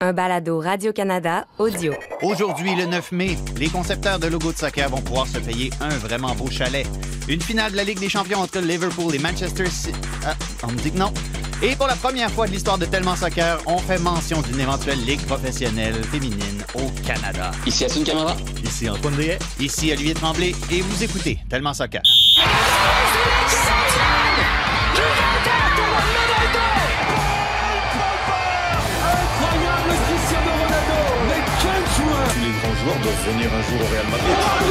un balado Radio-Canada audio. Aujourd'hui, le 9 mai, les concepteurs de logos de soccer vont pouvoir se payer un vraiment beau chalet. Une finale de la Ligue des champions entre Liverpool et Manchester City. Ah, on me dit que non. Et pour la première fois de l'histoire de Tellement Soccer, on fait mention d'une éventuelle ligue professionnelle féminine au Canada. Ici Assun Camara. Ici Antoine Dehay. Ici Olivier Tremblay et vous écoutez Tellement Soccer. Tous les grands joueurs doivent venir un jour au Real Madrid. Ah,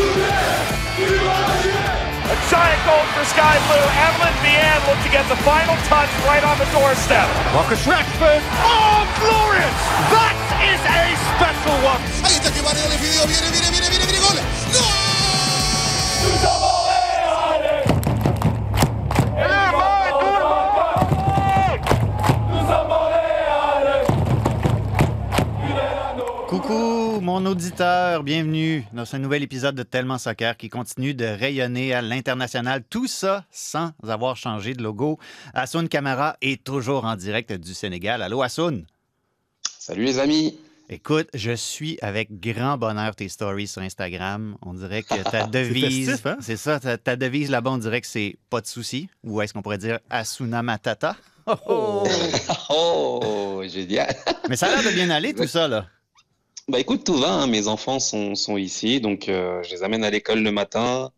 a giant goal for Sky Blue. Evelyn Vianne looked to get the final touch right on the doorstep. Marcus Rashford Oh, glorious That is a special one Ahí está que Varela le pidió, viene, viene, viene, viene, viene, gol. Coucou, mon auditeur, bienvenue dans ce nouvel épisode de Tellement Soccer qui continue de rayonner à l'international. Tout ça sans avoir changé de logo. Assoun Camara est toujours en direct du Sénégal. Allô, Assoun? Salut les amis. Écoute, je suis avec grand bonheur tes stories sur Instagram. On dirait que ta devise. festif, hein? C'est ça, ta, ta devise là-bas, on dirait que c'est pas de souci. Ou est-ce qu'on pourrait dire Asuna Matata? Oh, oh! Oh, génial. Mais ça a l'air de bien aller tout ça, là. Bah écoute, tout va. hein. Mes enfants sont, sont ici, donc euh, je les amène à l'école le matin.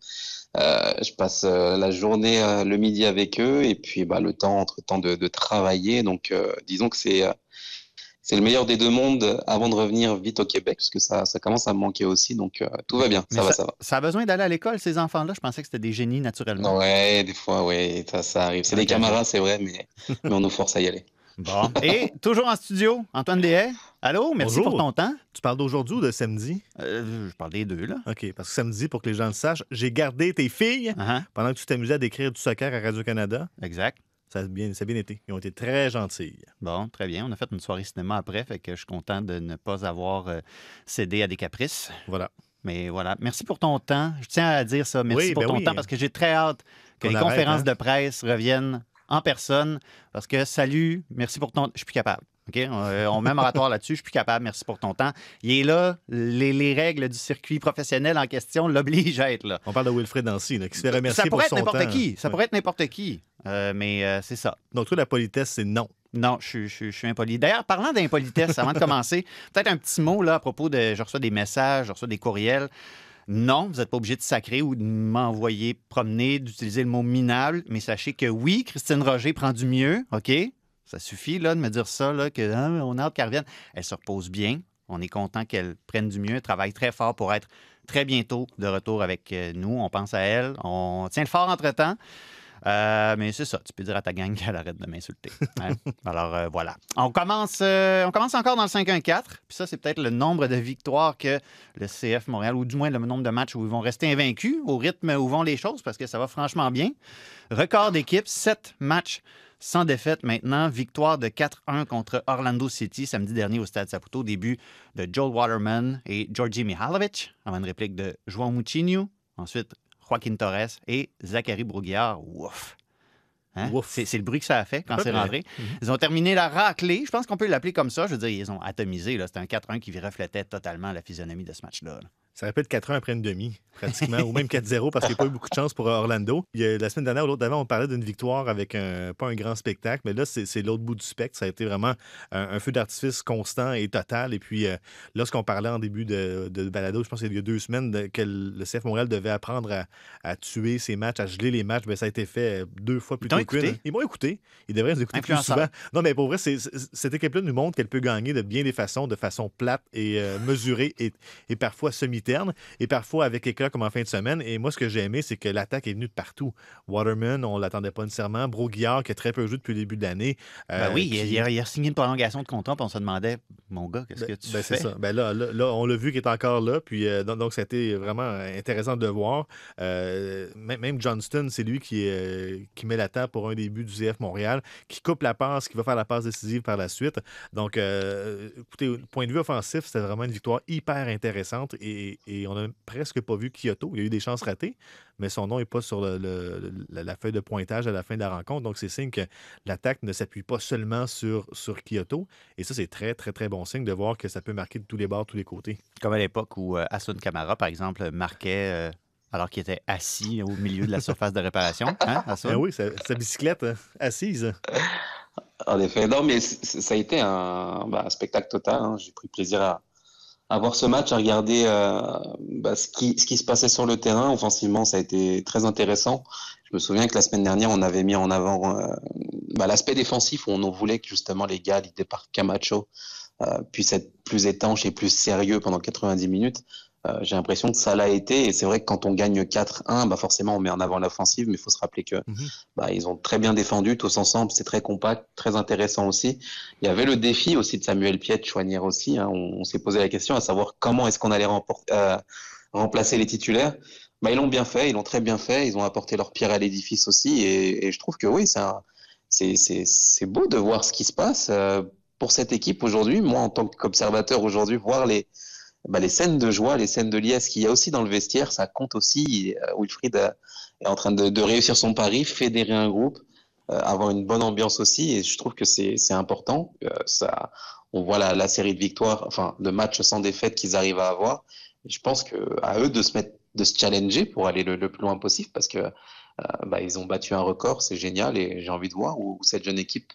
Euh, je passe euh, la journée euh, le midi avec eux et puis bah, le temps entre temps de, de travailler. Donc euh, disons que c'est euh, c'est le meilleur des deux mondes avant de revenir vite au Québec parce que ça, ça commence à me manquer aussi. Donc euh, tout va bien, ça va, ça va. Ça a besoin d'aller à l'école, ces enfants-là? Je pensais que c'était des génies naturellement. Ouais, des fois, ouais, ça, ça arrive. C'est des camarades, c'est vrai, mais, mais on nous force à y aller. Bon. Et toujours en studio, Antoine Dehay. Allô, merci Bonjour. pour ton temps. Tu parles d'aujourd'hui ou de samedi? Euh, je parle des deux, là. OK, parce que samedi, pour que les gens le sachent, j'ai gardé tes filles Uh-huh. pendant que tu t'amusais à décrire du soccer à Radio-Canada. Exact. Ça a, bien, ça a bien été. Ils ont été très gentilles. Bon, très bien. On a fait une soirée cinéma après, fait que je suis content de ne pas avoir euh, cédé à des caprices. Voilà. Mais voilà. Merci pour ton temps. Je tiens à dire ça. Merci Oui, pour ben ton oui. temps parce que j'ai très hâte que les arrête, conférences hein? de presse reviennent en personne. Parce que salut, merci pour ton. Je suis plus capable. OK? Euh, on met un moratoire là-dessus. Je suis plus capable. Merci pour ton temps. Il est là. Les, les règles du circuit professionnel en question l'obligent à être là. On parle de Wilfred Nancy, là, qui se fait remercier Ça pourrait pour être son n'importe qui. Ça Ouais. pourrait être n'importe qui. Euh, mais euh, c'est ça. Donc, toi, la politesse, c'est non. Non, je, je suis impoli. D'ailleurs, parlant d'impolitesse, avant de commencer, peut-être un petit mot là, à propos de. Je reçois des messages, je reçois des courriels. Non, vous n'êtes pas obligé de sacrer ou de m'envoyer promener, d'utiliser le mot minable, mais sachez que oui, Christine Roger prend du mieux, OK? Ça suffit là, de me dire ça, là, que on a hâte qu'elle revienne. Elle se repose bien. On est content qu'elle prenne du mieux. Elle travaille très fort pour être très bientôt de retour avec euh, nous. On pense à elle. On tient le fort entre-temps. Euh, mais c'est ça, tu peux dire à ta gang qu'elle arrête de m'insulter. hein. Alors euh, voilà. On commence, euh, on commence encore dans le 5-1-4. Puis ça, c'est peut-être le nombre de victoires que le CF Montréal, ou du moins le nombre de matchs où ils vont rester invaincus, au rythme où vont les choses, parce que ça va franchement bien. Record d'équipe, 7 matchs sans défaite maintenant. Victoire de 4-1 contre Orlando City samedi dernier au Stade Saputo. Début de Joel Waterman et Georgi Mihalovic, avant une réplique de João Moutinho. Ensuite, Joaquin Torres et Zachary Broguillard. Ouf! Hein? C'est le bruit que ça a fait quand c'est rentré. Ils ont terminé la raclée. Je pense qu'on peut l'appeler comme ça. Je veux dire, ils ont atomisé. là. C'était un 4-1 qui reflétait totalement la physionomie de ce match-là. là. Ça répète 4-1 après une demi, pratiquement, ou même 4-0 parce qu'il n'y a pas eu beaucoup de chance pour Orlando. Il y a- la semaine dernière ou l'autre d'avant, on parlait d'une victoire avec un, pas un grand spectacle, mais là, c'est l'autre bout du spectre. Ça a été vraiment un, un feu d'artifice constant et total. Et puis, euh, lorsqu'on parlait en début de, de balado, je pense qu'il y a deux semaines, de- que le CF Montréal devait apprendre à, à tuer ses matchs, à geler les matchs, mais ça a été fait euh, deux fois plus tôt qu'une. Ils m'ont écouté. Ils devraient nous écouter plus souvent. Non, mais pour vrai, cette équipe-là nous montre qu'elle peut gagner de bien des façons, de façon plate et euh, mesurée et, et parfois et parfois avec éclat comme en fin de semaine. Et moi, ce que j'ai aimé, c'est que l'attaque est venue de partout. Waterman, on l'attendait pas nécessairement. Broguillard, qui a très peu joué depuis le début de l'année. Ben euh, oui, il, qui- il a, il a signé une prolongation de contrat, puis on se demandait, mon gars, qu'est-ce que ben, tu ben, fais? c'est ça. Ben là, là, là, on l'a vu qu'il est encore là. Puis, euh, donc, donc, ça a été vraiment intéressant de voir. Euh, même, Johnston, c'est lui qui, euh, qui met la table pour un des buts du CF Montréal, qui coupe la passe, qui va faire la passe décisive par la suite. Donc, euh, écoutez, point de vue offensif, c'était vraiment une victoire hyper intéressante et, et, on n'a presque pas vu Kyoto. Il y a eu des chances ratées, mais son nom n'est pas sur la, feuille de pointage à la fin de la rencontre. Donc, c'est signe que l'attaque ne s'appuie pas seulement sur, sur Kyoto. Et ça, c'est très, très, très bon signe de voir que ça peut marquer de tous les bords, tous les côtés. Comme à l'époque où euh, Asun Kamara, par exemple, marquait. Euh, alors qu'il était assis au milieu de la surface de réparation. Hein, ben oui, sa, bicyclette euh, assise. En effet, non, mais ça a été un, bah, spectacle total. Hein. J'ai pris plaisir à, à, voir ce match, à regarder euh, bah, ce, qui, se passait sur le terrain. Offensivement, ça a été très intéressant. Je me souviens que la semaine dernière, on avait mis en avant euh, bah, l'aspect défensif où on voulait que justement les gars, l'idée par Camacho, puissent être plus étanches et plus sérieux pendant 90 minutes. Euh, j'ai l'impression que ça l'a été. Et c'est vrai que quand on gagne 4-1, bah forcément, on met en avant l'offensive, mais il faut se rappeler que mhm. bah, ils ont très bien défendu tous ensemble. C'est très compact, très intéressant aussi. Il y avait le défi aussi de Samuel Piet, Chouanière aussi. Hein. On, s'est posé la question à savoir comment est-ce qu'on allait euh, remplacer les titulaires. Bah, ils l'ont bien fait, ils l'ont très bien fait. Ils ont apporté leur pierre à l'édifice aussi. Et, et, je trouve que oui, c'est beau de voir ce qui se passe. Euh, pour cette équipe aujourd'hui, moi en tant qu'observateur aujourd'hui, voir les, bah, les scènes de joie, les scènes de liesse qu'il y a aussi dans le vestiaire, ça compte aussi. Euh, Wilfried euh, est en train de, réussir son pari, fédérer un groupe, euh, avoir une bonne ambiance aussi, et je trouve que c'est important. ça, on voit la, série de victoires, enfin de matchs sans défaite qu'ils arrivent à avoir. Je pense que à eux de se mettre, de se challenger pour aller le, plus loin possible, parce que bah, ils ont battu un record, c'est génial, et j'ai envie de voir où cette jeune équipe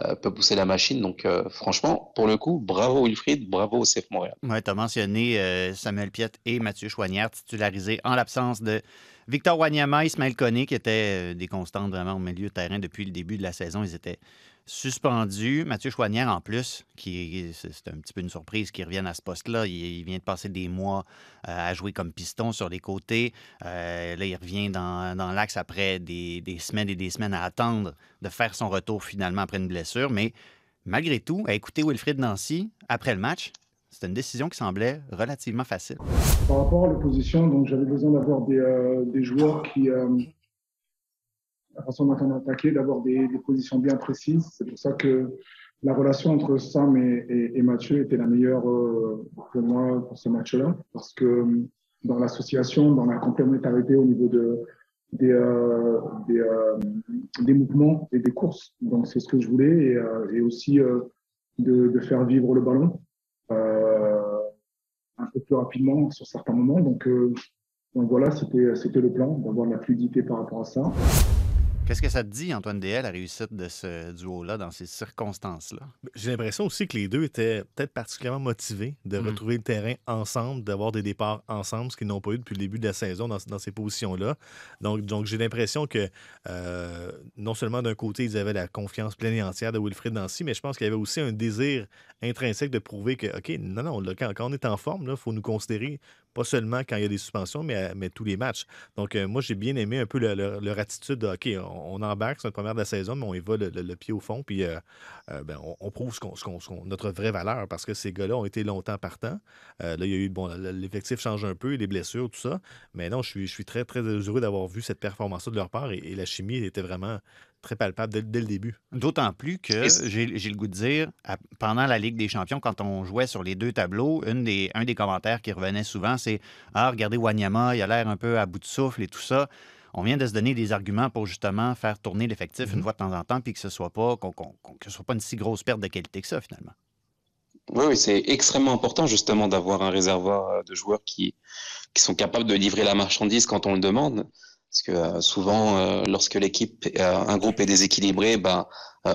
euh, peut pousser la machine. Donc, euh, franchement, pour le coup, bravo Wilfried, bravo au CF Montréal. Oui, tu as mentionné euh, Samuel Piet et Mathieu Chouanière, titularisés en l'absence de Victor Wanyama, Ismaël Koné, qui étaient des constantes vraiment au milieu terrain depuis le début de la saison. Ils étaient suspendu. Mathieu Chouanière, en plus, qui c'est un petit peu une surprise qu'il revienne à ce poste-là. Il, vient de passer des mois euh, à jouer comme piston sur les côtés. Euh, là, il revient dans, l'axe après des, semaines et des semaines à attendre de faire son retour finalement après une blessure. Mais malgré tout, à écouter Wilfried Nancy après le match, c'était une décision qui semblait relativement facile. Par rapport à l'opposition, j'avais besoin d'avoir des, euh, joueurs qui, la façon dont on a attaqué, d'avoir des, positions bien précises. C'est pour ça que la relation entre Sam et, Mathieu était la meilleure euh, pour moi pour ce match-là, parce que euh, dans l'association, dans la complémentarité au niveau de, des, euh, des, mouvements et des courses. Donc c'est ce que je voulais, et, aussi de, faire vivre le ballon un peu plus rapidement sur certains moments. Donc, donc voilà, c'était le plan, d'avoir la fluidité par rapport à ça. Qu'est-ce que ça te dit, Antoine DL, la réussite de ce duo-là dans ces circonstances-là? J'ai l'impression aussi que les deux étaient peut-être particulièrement motivés de mm. retrouver le terrain ensemble, d'avoir des départs ensemble, ce qu'ils n'ont pas eu depuis le début de la saison dans, ces positions-là. Donc, donc j'ai l'impression que euh, non seulement d'un côté, ils avaient la confiance pleine et entière de Wilfred Nancy, mais je pense qu'il y avait aussi un désir intrinsèque de prouver que, OK, non, non, quand, quand, on est en forme, il faut nous considérer pas seulement quand il y a des suspensions, mais, mais tous les matchs. Donc, euh, moi, j'ai bien aimé un peu leur, attitude de, OK, on, embarque, c'est notre première de la saison, mais on y va le, pied au fond, puis euh, euh, ben, on, prouve ce qu'on, notre vraie valeur, parce que ces gars-là ont été longtemps partants. là, il y a eu, bon, l'effectif change un peu, les blessures, tout ça, mais non, je suis, très, très heureux d'avoir vu cette performance-là de leur part, et la chimie était vraiment très palpable dès, le début. D'autant plus que j'ai le goût de dire, pendant la Ligue des Champions, quand on jouait sur les deux tableaux, une des, un des commentaires qui revenait souvent, c'est Ah, regardez Wanyama, il a l'air un peu à bout de souffle et tout ça. On vient de se donner des arguments pour justement faire tourner l'effectif une mhm. fois de temps en temps, puis que ce soit pas que ce soit pas une si grosse perte de qualité que ça, finalement. Oui, oui c'est extrêmement important justement d'avoir un réservoir de joueurs qui, qui sont capables de livrer la marchandise quand on le demande. Parce que euh, souvent, euh, lorsque l'équipe, euh, un groupe est déséquilibré, ben,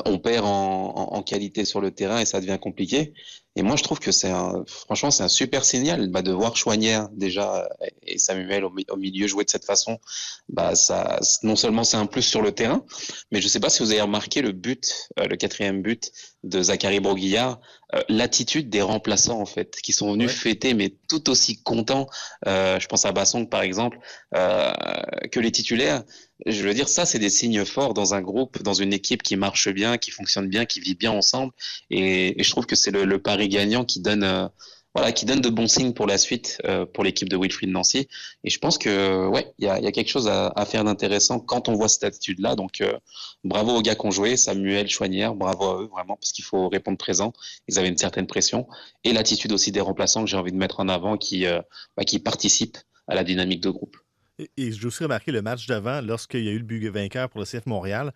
on perd en, qualité sur le terrain et ça devient compliqué. Et moi, je trouve que c'est franchement, c'est un super signal bah, de voir Chouanière déjà et Samuel au, milieu jouer de cette façon. Bah, ça, non seulement c'est un plus sur le terrain, mais je ne sais pas si vous avez remarqué le but, euh, le quatrième but de Zachary Broguillard, euh, l'attitude des remplaçants en fait, qui sont venus fêter, mais tout aussi contents. Euh, je pense à Bassong par exemple, que les titulaires. Je veux dire, ça, c'est des signes forts dans un groupe, dans une équipe qui marche bien, qui fonctionne bien, qui vit bien ensemble. Et, je trouve que c'est le, le, pari gagnant qui donne, voilà, qui donne de bons signes pour la suite euh, pour l'équipe de Wilfried Nancy. Et je pense que ouais, il y a, quelque chose à, à faire d'intéressant quand on voit cette attitude-là. Donc euh, bravo aux gars qui ont joué, Samuel, Chouanière, bravo à eux vraiment parce qu'il faut répondre présent. Ils avaient une certaine pression et l'attitude aussi des remplaçants que j'ai envie de mettre en avant qui euh, bah, qui participent à la dynamique de groupe. Et, et j'ai aussi remarqué le match d'avant, lorsqu'il y a eu le but vainqueur pour le CF Montréal,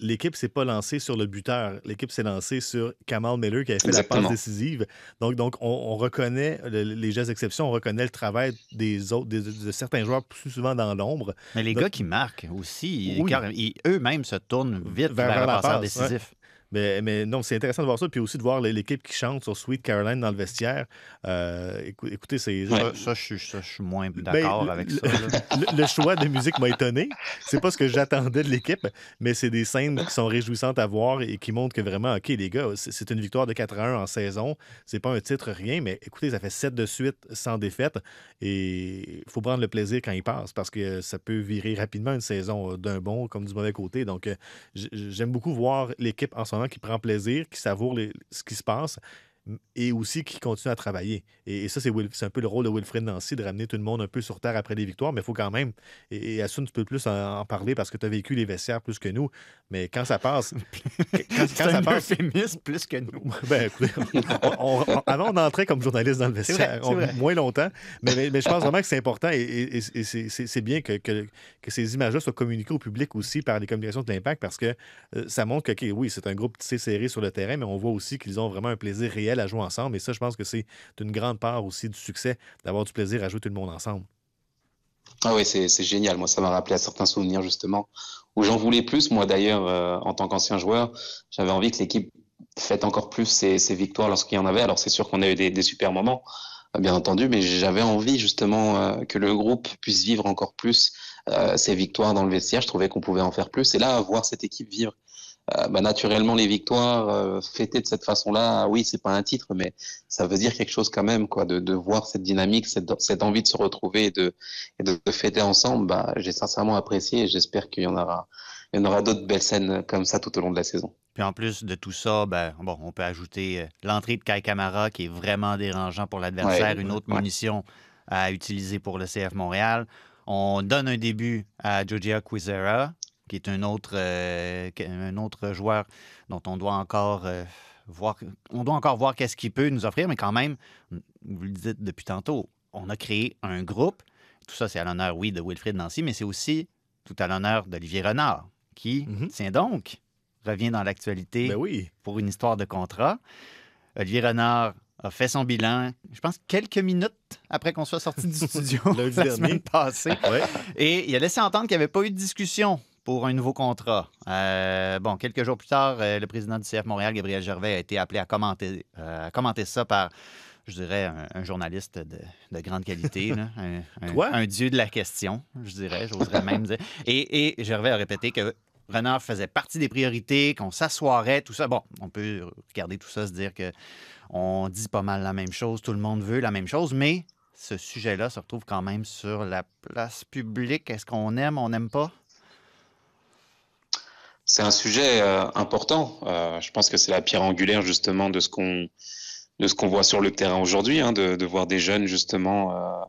l'équipe s'est pas lancée sur le buteur. L'équipe s'est lancée sur Kamal Miller qui a fait Exactement. la passe décisive. Donc, donc on, on reconnaît le- les gestes d'exception, on reconnaît le travail des autres, des- de certains joueurs plus souvent dans l'ombre. Mais les Donc- gars qui marquent aussi, Oui. car- ils- eux-mêmes se tournent vite Vers- vers, vers le la passeur passe, décisif. Mais, mais non, c'est intéressant de voir ça. Puis aussi de voir l'équipe qui chante sur Sweet Caroline dans le vestiaire. Euh, écou- écoutez, c'est. Ça, ça, je suis- ça, je suis moins d'accord Ben, avec le- ça. Le, le choix de musique m'a étonné. C'est pas ce que j'attendais de l'équipe, mais c'est des scènes qui sont réjouissantes à voir et qui montrent que vraiment, OK, les gars, c'est une victoire de 4 à 1 en saison. C'est pas un titre, rien, mais écoutez, ça fait 7 de suite sans défaite. Et il faut prendre le plaisir quand il passe parce que ça peut virer rapidement une saison euh, d'un bon comme du mauvais côté. Donc, euh, j'aime beaucoup voir l'équipe en ce qui prend plaisir, qui savoure ce qui se passe et aussi qui continue à travailler. Et, et ça, c'est un peu le rôle de Wilfred Nancy, de ramener tout le monde un peu sur terre après les victoires, mais il faut quand même, et, et Assun, tu peux plus en, en parler parce que tu as vécu les vestiaires plus que nous, mais quand ça passe, quand, quand ça un passe, plus que nous. ben, écoutez, on- on- on- avant, on entrait comme journaliste dans le C'est vestiaire, vrai, c'est moins longtemps, mais, mais- mais je pense vraiment que c'est important et, c'est- bien que, que- que ces images-là soient communiquées au public aussi par les communications de l'impact parce que euh, ça montre que, OK, oui, c'est un groupe serré sur le terrain, mais on voit aussi qu'ils ont vraiment un plaisir réel à jouer ensemble et ça, je pense que c'est une grande part aussi du succès d'avoir du plaisir à jouer tout le monde ensemble. Ah oui, c'est génial. Moi, ça m'a rappelé à certains souvenirs, justement, où j'en voulais plus. Moi, d'ailleurs, euh, en tant qu'ancien joueur, j'avais envie que l'équipe fête encore plus ses, victoires lorsqu'il y en avait. Alors, c'est sûr qu'on a eu des, des super moments, euh, bien entendu, mais j'avais envie, justement, euh, que le groupe puisse vivre encore plus ses victoires dans le vestiaire. Je trouvais qu'on pouvait en faire plus. Et là, voir cette équipe vivre euh, bah, naturellement les victoires, euh, fêtées de cette façon-là, oui, c'est pas un titre, mais ça veut dire quelque chose quand même, quoi, de, de voir cette dynamique, cette, cette envie de se retrouver et de, et de, de fêter ensemble, bah, j'ai sincèrement apprécié et j'espère qu'il y en aura, il y en aura d'autres belles scènes comme ça tout au long de la saison. Puis en plus de tout ça, ben, bon, on peut ajouter euh, l'entrée de Kai Kamara qui est vraiment dérangeant pour l'adversaire, Ouais, une autre ouais. munition à utiliser pour le CF Montréal. On donne un début à Georgia Quizera, qui est un autre, euh, un autre joueur dont on doit encore euh, voir, on doit encore voir qu'est-ce qu'il peut nous offrir, mais quand même, vous le dites depuis tantôt, on a créé un groupe. Tout ça, c'est à l'honneur, oui, de Wilfried Nancy, mais c'est aussi tout à l'honneur d'Olivier Renard, qui, Mhm. tiens donc, revient dans l'actualité Ben oui. pour une histoire de contrat. Olivier Renard a fait son bilan, je pense, quelques minutes après qu'on soit sorti du studio la semaine passée. Ouais. Et il a laissé entendre qu'il n'y avait pas eu de discussion pour un nouveau contrat. Euh, bon, quelques jours plus tard, euh, le président du CF Montréal, Gabriel Gervais, a été appelé à commenter, euh, à commenter ça par, je dirais, un, un journaliste de, de grande qualité, là. un, un- Toi? un dieu de la question, je dirais, j'oserais même dire. Et, et Gervais a répété que Renard faisait partie des priorités, qu'on s'assoirait, tout ça. Bon, on peut regarder tout ça, se dire que on dit pas mal la même chose, tout le monde veut la même chose, mais ce sujet-là se retrouve quand même sur la place publique. Est-ce qu'on aime, on n'aime pas? C'est un sujet euh, important. Euh, je pense que c'est la pierre angulaire justement de ce qu'on de ce qu'on voit sur le terrain aujourd'hui, hein, de, de voir des jeunes justement euh,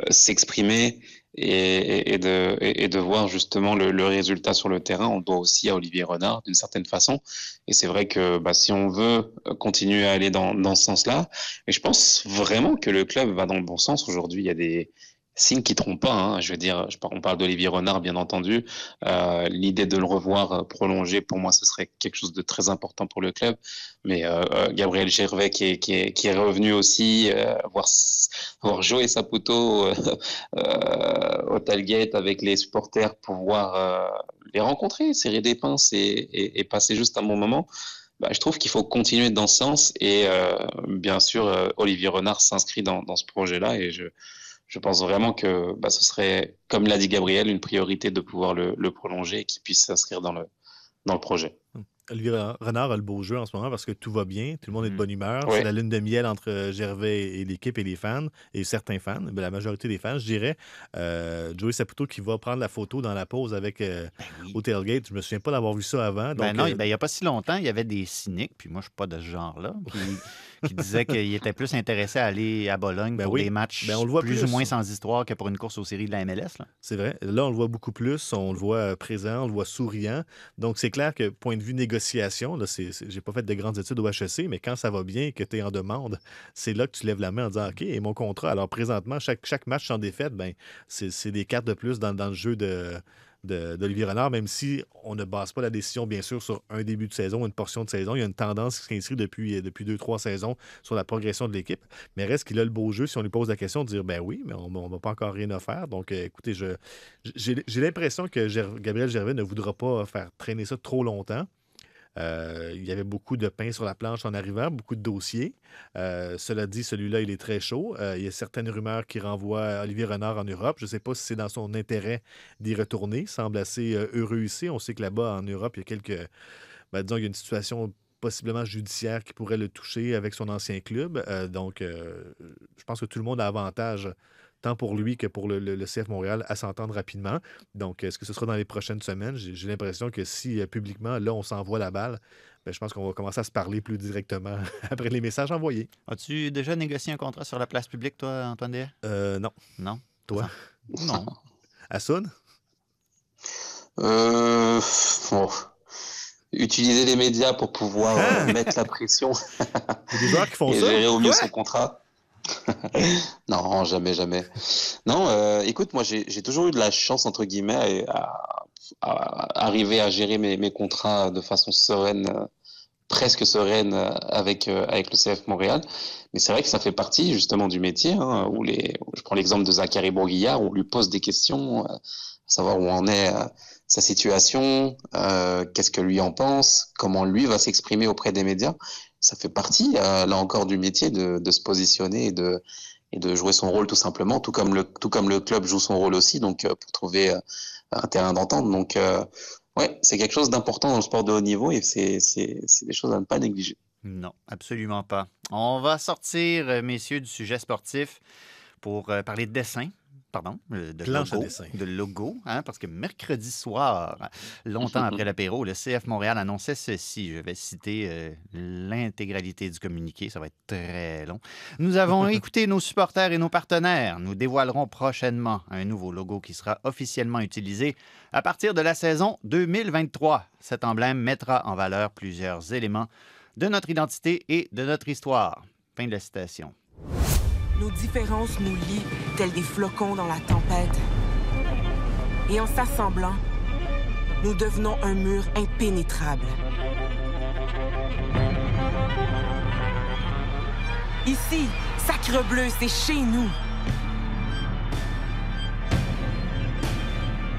euh, s'exprimer et, et, de, et, de voir justement le, le résultat sur le terrain. On doit aussi à Olivier Renard d'une certaine façon. Et c'est vrai que bah, si on veut continuer à aller dans, dans ce sens-là, et je pense vraiment que le club va dans le bon sens aujourd'hui. Il y a des signes qui trompent pas. Hein. Je veux dire, on parle d'Olivier Renard, bien entendu. Euh, L'idée de le revoir euh, prolongé, pour moi, ce serait quelque chose de très important pour le club. Mais euh, Gabriel Gervais, qui est, revenu aussi, voir, voir Joey Saputo au tailgate avec les supporters, pouvoir les rencontrer, serrer des pinces et, passer juste un bon moment. Bah, je trouve qu'il faut continuer dans ce sens et bien sûr Olivier Renard s'inscrit dans, dans ce projet-là et je, je pense vraiment que bah, ce serait, comme l'a dit Gabriel, une priorité de pouvoir le, le prolonger et qu'il puisse s'inscrire dans le, dans le projet. Olivier Renard a le beau jeu en ce moment parce que tout va bien, tout le monde est de Mm. bonne humeur. C'est la lune de miel entre euh, Gervais et l'équipe et les fans, et certains fans, ben, la majorité des fans, je dirais. Euh, Joey Saputo qui va prendre la photo dans la pause avec euh, oui. au tailgate. Je me souviens pas d'avoir vu ça avant. Ben non, euh, ben, il n'y a pas si longtemps, il y avait des cyniques, puis moi, je ne suis pas de ce genre-là, qui, qui disait qu'il était plus intéressé à aller à Bologne Ben pour oui. des matchs Ben, on le voit plus, plus. ou moins sans histoire que pour une course aux séries de la MLS. C'est vrai. Là, on le voit beaucoup plus. On le voit euh, présent, on le voit souriant. Donc, c'est clair que, point de vue négociation, là, j'ai pas fait de grandes études au HEC, mais quand ça va bien et que tu es en demande, c'est là que tu lèves la main en disant OK, et mon contrat? Alors, présentement, chaque, chaque match sans défaite, ben, c'est, c'est des cartes de plus dans, dans le jeu de. d'Olivier Renard, même si on ne base pas la décision, bien sûr, sur un début de saison, une portion de saison. Il y a une tendance qui s'inscrit depuis, euh, depuis deux, trois saisons sur la progression de l'équipe. Mais reste qu'il a le beau jeu si on lui pose la question de dire ben oui, mais on ne va pas encore rien offert. Donc, euh, écoutez, j'ai l'impression que Gabriel Gervais ne voudra pas faire traîner ça trop longtemps. Euh, il y avait beaucoup de pain sur la planche en arrivant, beaucoup de dossiers. Euh, cela dit, celui-là, il est très chaud. Euh, il y a certaines rumeurs qui renvoient Olivier Renard en Europe. Je ne sais pas si c'est dans son intérêt d'y retourner. Il semble assez heureux ici. On sait que là-bas, en Europe, il y a quelques. ben, disons, il y a une situation possiblement judiciaire qui pourrait le toucher avec son ancien club. Donc, je pense que tout le monde a avantage tant pour lui que pour le, le- le CF Montréal, à s'entendre rapidement. Donc, est-ce que ce sera dans les prochaines semaines? J'ai l'impression que si euh, publiquement, là, on s'envoie la balle, ben, je pense qu'on va commencer à se parler plus directement après les messages envoyés. As-tu déjà négocié un contrat sur la place publique, toi, Antoine Dehaye? Euh, non. Non? Toi? Non. Assoun? Euh, bon. Utiliser les médias pour pouvoir euh, Ah! mettre la pression Il y a des joueurs qui font et ça? gérer au mieux Ouais. son contrat. non, jamais, jamais. Non, euh, écoute, moi j'ai toujours eu de la chance, entre guillemets, à, à- à arriver à gérer mes, contrats de façon sereine, presque sereine avec, euh, avec le CF Montréal. Mais c'est vrai que ça fait partie justement du métier, hein, je prends l'exemple de Zachary Bourguillard, où on lui pose des questions, euh, savoir où en est sa situation, qu'est-ce que lui en pense, comment lui va s'exprimer auprès des médias. Ça fait partie, euh, là encore, du métier de, se positionner et de, jouer son rôle tout simplement, tout comme le, club joue son rôle aussi, donc euh, pour trouver euh, un terrain d'entente. Donc, euh, ouais, c'est quelque chose d'important dans le sport de haut niveau et c'est des choses à ne pas négliger. Non, absolument pas. On va sortir, messieurs, du sujet sportif pour parler de dessin. Pardon, euh, de Planche à logo, dessin. de logo, hein, parce que mercredi soir, longtemps après l'apéro, le CF Montréal annonçait ceci. Je vais citer euh, l'intégralité du communiqué, ça va être très long. Nous avons écouté nos supporters et nos partenaires. Nous dévoilerons prochainement un nouveau logo qui sera officiellement utilisé à partir de la saison 2023. Cet emblème mettra en valeur plusieurs éléments de notre identité et de notre histoire. Fin de la citation. Nos différences nous lient, tels des flocons dans la tempête. Et en s'assemblant, nous devenons un mur impénétrable. Ici, Sacre Bleu, c'est chez nous.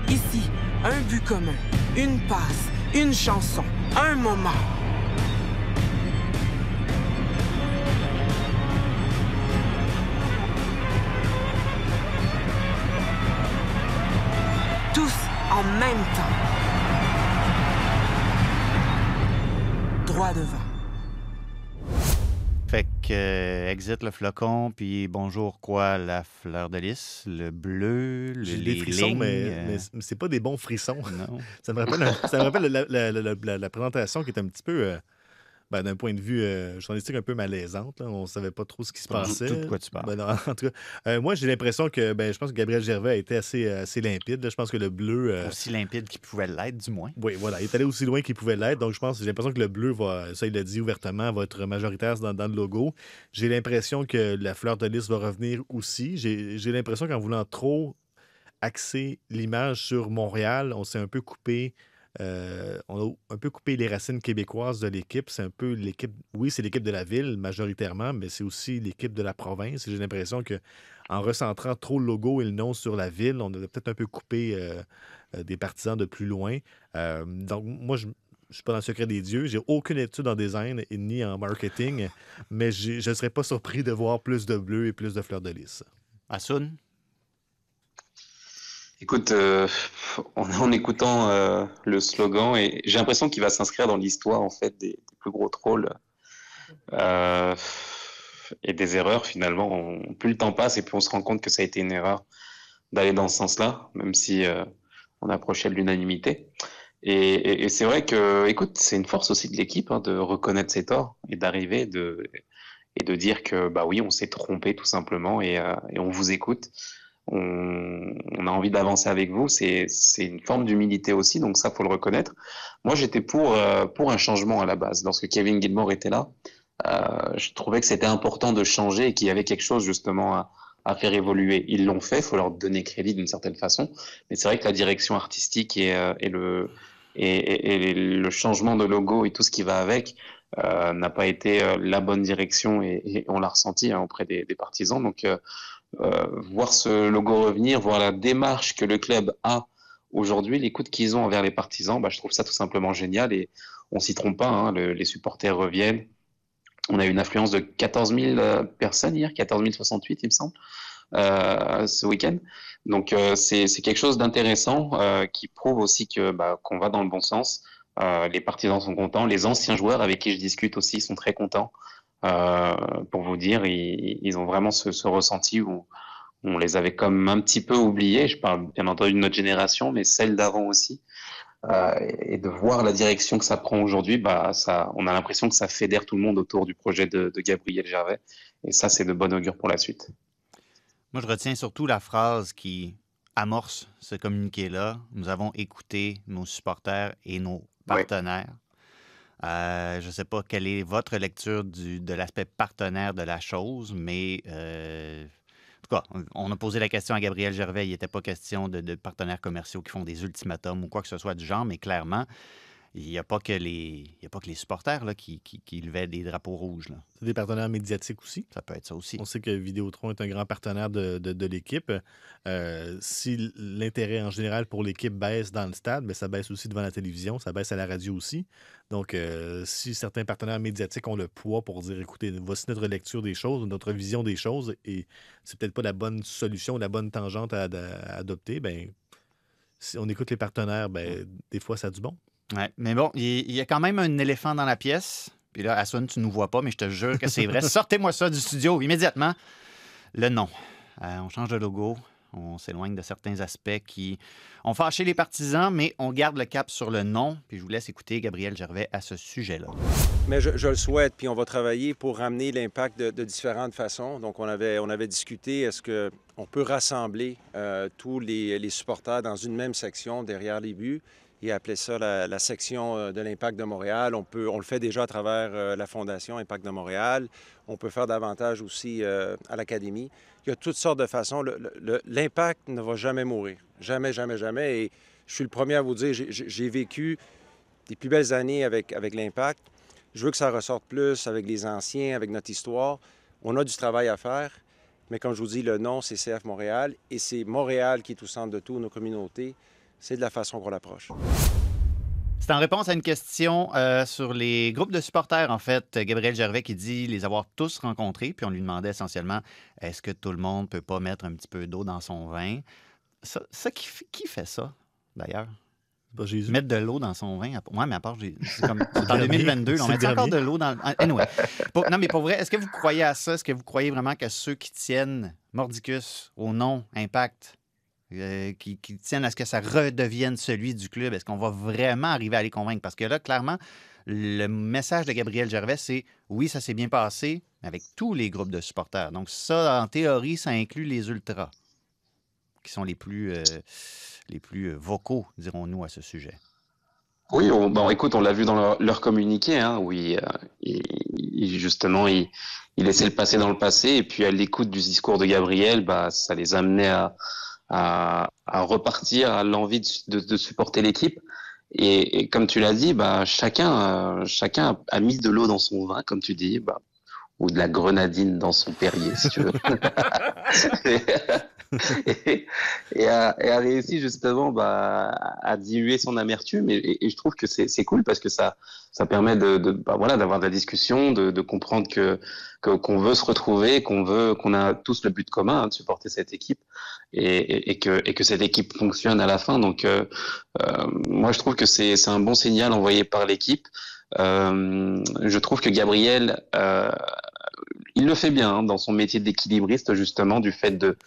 Ici, un but commun, une passe, une chanson, un moment. En même temps. Droit devant. Fait que euh, exit le flocon, puis bonjour quoi, la fleur de lys, le bleu, le, J'ai les des frissons, lignes, mais, euh, mais c'est pas des bons frissons. non. Ça me rappelle, ça me rappelle la, la- la- la- la présentation qui est un petit peu, euh, ben, d'un point de vue euh, journalistique, un peu malaisante. là. On savait pas trop ce qui se passait. tout de quoi tu parles. Ben non, en tout cas, euh, moi, j'ai l'impression que, ben, je pense que Gabriel Gervais a été assez, euh, assez limpide. là. Je pense que le bleu. euh, Aussi limpide qu'il pouvait l'être, du moins. oui, voilà, il est allé aussi loin qu'il pouvait l'être. Donc, je pense, j'ai l'impression que le bleu va, ça, il l'a dit ouvertement, va être majoritaire dans, dans le logo. J'ai l'impression que la fleur de lys va revenir aussi. J'ai j'ai l'impression qu'en voulant trop axer l'image sur Montréal, on s'est un peu coupé. Euh, on a un peu coupé les racines québécoises de l'équipe. C'est un peu l'équipe. Oui, c'est l'équipe de la ville majoritairement, mais c'est aussi l'équipe de la province. J'ai l'impression que en recentrant trop le logo et le nom sur la ville, on a peut-être un peu coupé euh, euh, des partisans de plus loin. Donc, moi, je ne suis pas dans le secret des dieux. J'ai aucune étude en design ni en marketing, mais je ne serais pas surpris de voir plus de bleu et plus de fleurs de lys. Asun, Écoute, euh, en, écoutant euh, le slogan, j'ai l'impression qu'il va s'inscrire dans l'histoire des, plus gros trolls euh, et des erreurs finalement. Plus le temps passe et plus on se rend compte que ça a été une erreur d'aller dans ce sens-là, même si on approchait de l'unanimité. Et, c'est vrai que, écoute, c'est une force aussi de l'équipe hein, de reconnaître ses torts et d'arriver et de dire que bah oui, on s'est trompé tout simplement et on vous écoute. On, a envie d'avancer avec vous. C'est une forme d'humilité aussi, donc ça, faut le reconnaître. Moi, j'étais pour, pour un changement à la base. Lorsque Kevin Gilmore était là, euh, je trouvais que c'était important de changer et qu'il y avait quelque chose justement à, faire évoluer. Ils l'ont fait, il faut leur donner crédit d'une certaine façon. Mais c'est vrai que la direction artistique et, euh, le, et, le changement de logo et tout ce qui va avec euh, n'a pas été euh, la bonne direction et, on l'a ressenti hein, auprès des, des, partisans. Donc, euh, euh, voir ce logo revenir, voir la démarche que le club a aujourd'hui, l'écoute qu'ils ont envers les partisans, bah, je trouve ça tout simplement génial et on s'y trompe pas. Hein, le, les supporters reviennent. On a eu une affluence de 14 000 euh, personnes hier, 14 068 il me semble, euh, ce week-end. Donc euh, c'est quelque chose d'intéressant euh, qui prouve aussi que bah, qu'on va dans le bon sens. Euh, les partisans sont contents, les anciens joueurs avec qui je discute aussi sont très contents. Euh, pour vous dire, ils, ils ont vraiment ce, ce, ressenti où on les avait comme un petit peu oubliés. Je parle bien entendu de notre génération, mais celle d'avant aussi. Euh, et de voir la direction que ça prend aujourd'hui, bah, ça, on a l'impression que ça fédère tout le monde autour du projet de, de Gabriel Gervais. Et ça, c'est de bon augure pour la suite. Moi, je retiens surtout la phrase qui amorce ce communiqué-là. Nous avons écouté nos supporters et nos partenaires. Oui. Euh, je ne sais pas quelle est votre lecture de l'aspect partenaire de la chose, mais euh, cas, on a posé la question à Gabriel Gervais. Il n'était pas question de, de, partenaires commerciaux qui font des ultimatums ou quoi que ce soit du genre, mais clairement, il n'y a, pas que les, il y a pas que les supporters là, qui, qui, qui levaient des drapeaux rouges. C'est des partenaires médiatiques aussi. Ça peut être ça aussi. On sait que Vidéotron est un grand partenaire de, de, de l'équipe. Euh, si l'intérêt en général pour l'équipe baisse dans le stade, mais ça baisse aussi devant la télévision, ça baisse à la radio aussi. Donc, euh, si certains partenaires médiatiques ont le poids pour dire, écoutez, voici notre lecture des choses, notre vision des choses, et c'est peut-être pas la bonne solution, la bonne tangente à, à, adopter, ben si on écoute les partenaires, ben, des fois, ça a du bon. Ouais, mais bon, il y a quand même un éléphant dans la pièce. Puis là, Aswan, tu ne nous vois pas, mais je te jure que c'est vrai. Sortez-moi ça du studio immédiatement. Le nom. Euh, on change de logo. On s'éloigne de certains aspects qui ont fâché les partisans, mais on garde le cap sur le nom. Puis je vous laisse écouter Gabriel Gervais à ce sujet-là. Mais je, je, le souhaite, puis on va travailler pour ramener l'impact de, de, différentes façons. Donc on avait, on avait discuté, est-ce qu'on peut rassembler euh, tous les, les supporters dans une même section derrière les buts? Et appeler ça la, section de l'Impact de Montréal. On, peut, on le fait déjà à travers euh, la Fondation Impact de Montréal. On peut faire davantage aussi euh, à l'Académie. Il y a toutes sortes de façons. L'impact ne va jamais mourir. Jamais, jamais, jamais. Et je suis le premier à vous dire, j'ai vécu des plus belles années avec, avec l'Impact. Je veux que ça ressorte plus avec les anciens, avec notre histoire. On a du travail à faire. Mais comme je vous dis, le nom, c'est CF Montréal. Et c'est Montréal qui est au centre de tout, nos communautés c'est de la façon qu'on l'approche. C'est en réponse à une question euh, sur les groupes de supporters, en fait. Gabriel Gervais qui dit les avoir tous rencontrés, puis on lui demandait essentiellement est-ce que tout le monde peut pas mettre un petit peu d'eau dans son vin? Ça, ça qui, qui, fait ça, d'ailleurs? Pas Jésus. Mettre de l'eau dans son vin? Oui, mais à part, c'est comme en 2022, là, on met encore de l'eau dans. Anyway. Pour, non, mais pour vrai, est-ce que vous croyez à ça? Est-ce que vous croyez vraiment que ceux qui tiennent Mordicus au nom Impact euh, qui, tiennent à ce que ça redevienne celui du club. Est-ce qu'on va vraiment arriver à les convaincre? Parce que là, clairement, le message de Gabriel Gervais, c'est oui, ça s'est bien passé avec tous les groupes de supporters. Donc, ça, en théorie, ça inclut les ultras, qui sont les plus, euh, les plus vocaux, dirons-nous, à ce sujet. Oui, on, bon, écoute, on l'a vu dans leur, communiqué, hein, où justement, il, il laissait le passé dans le passé, et puis à l'écoute du discours de Gabriel, bah, ça les amenait à, à, à repartir, à l'envie de, de, de, supporter l'équipe. Et, et, comme tu l'as dit, bah, chacun, euh, chacun a mis de l'eau dans son vin, comme tu dis, bah, ou de la grenadine dans son Perrier, si tu veux. et, et, a, et, a, réussi justement bah, à diluer son amertume. Et, je trouve que c'est cool parce que ça, ça permet de, de bah, voilà, d'avoir de la discussion, de, de comprendre que qu'on veut se retrouver, qu'on veut, qu'on a tous le but commun hein, de supporter cette équipe et, que, et que cette équipe fonctionne à la fin. Donc, euh, euh, moi, je trouve que c'est un bon signal envoyé par l'équipe. Euh, je trouve que Gabriel, euh, il le fait bien hein, dans son métier d'équilibriste, justement, du fait de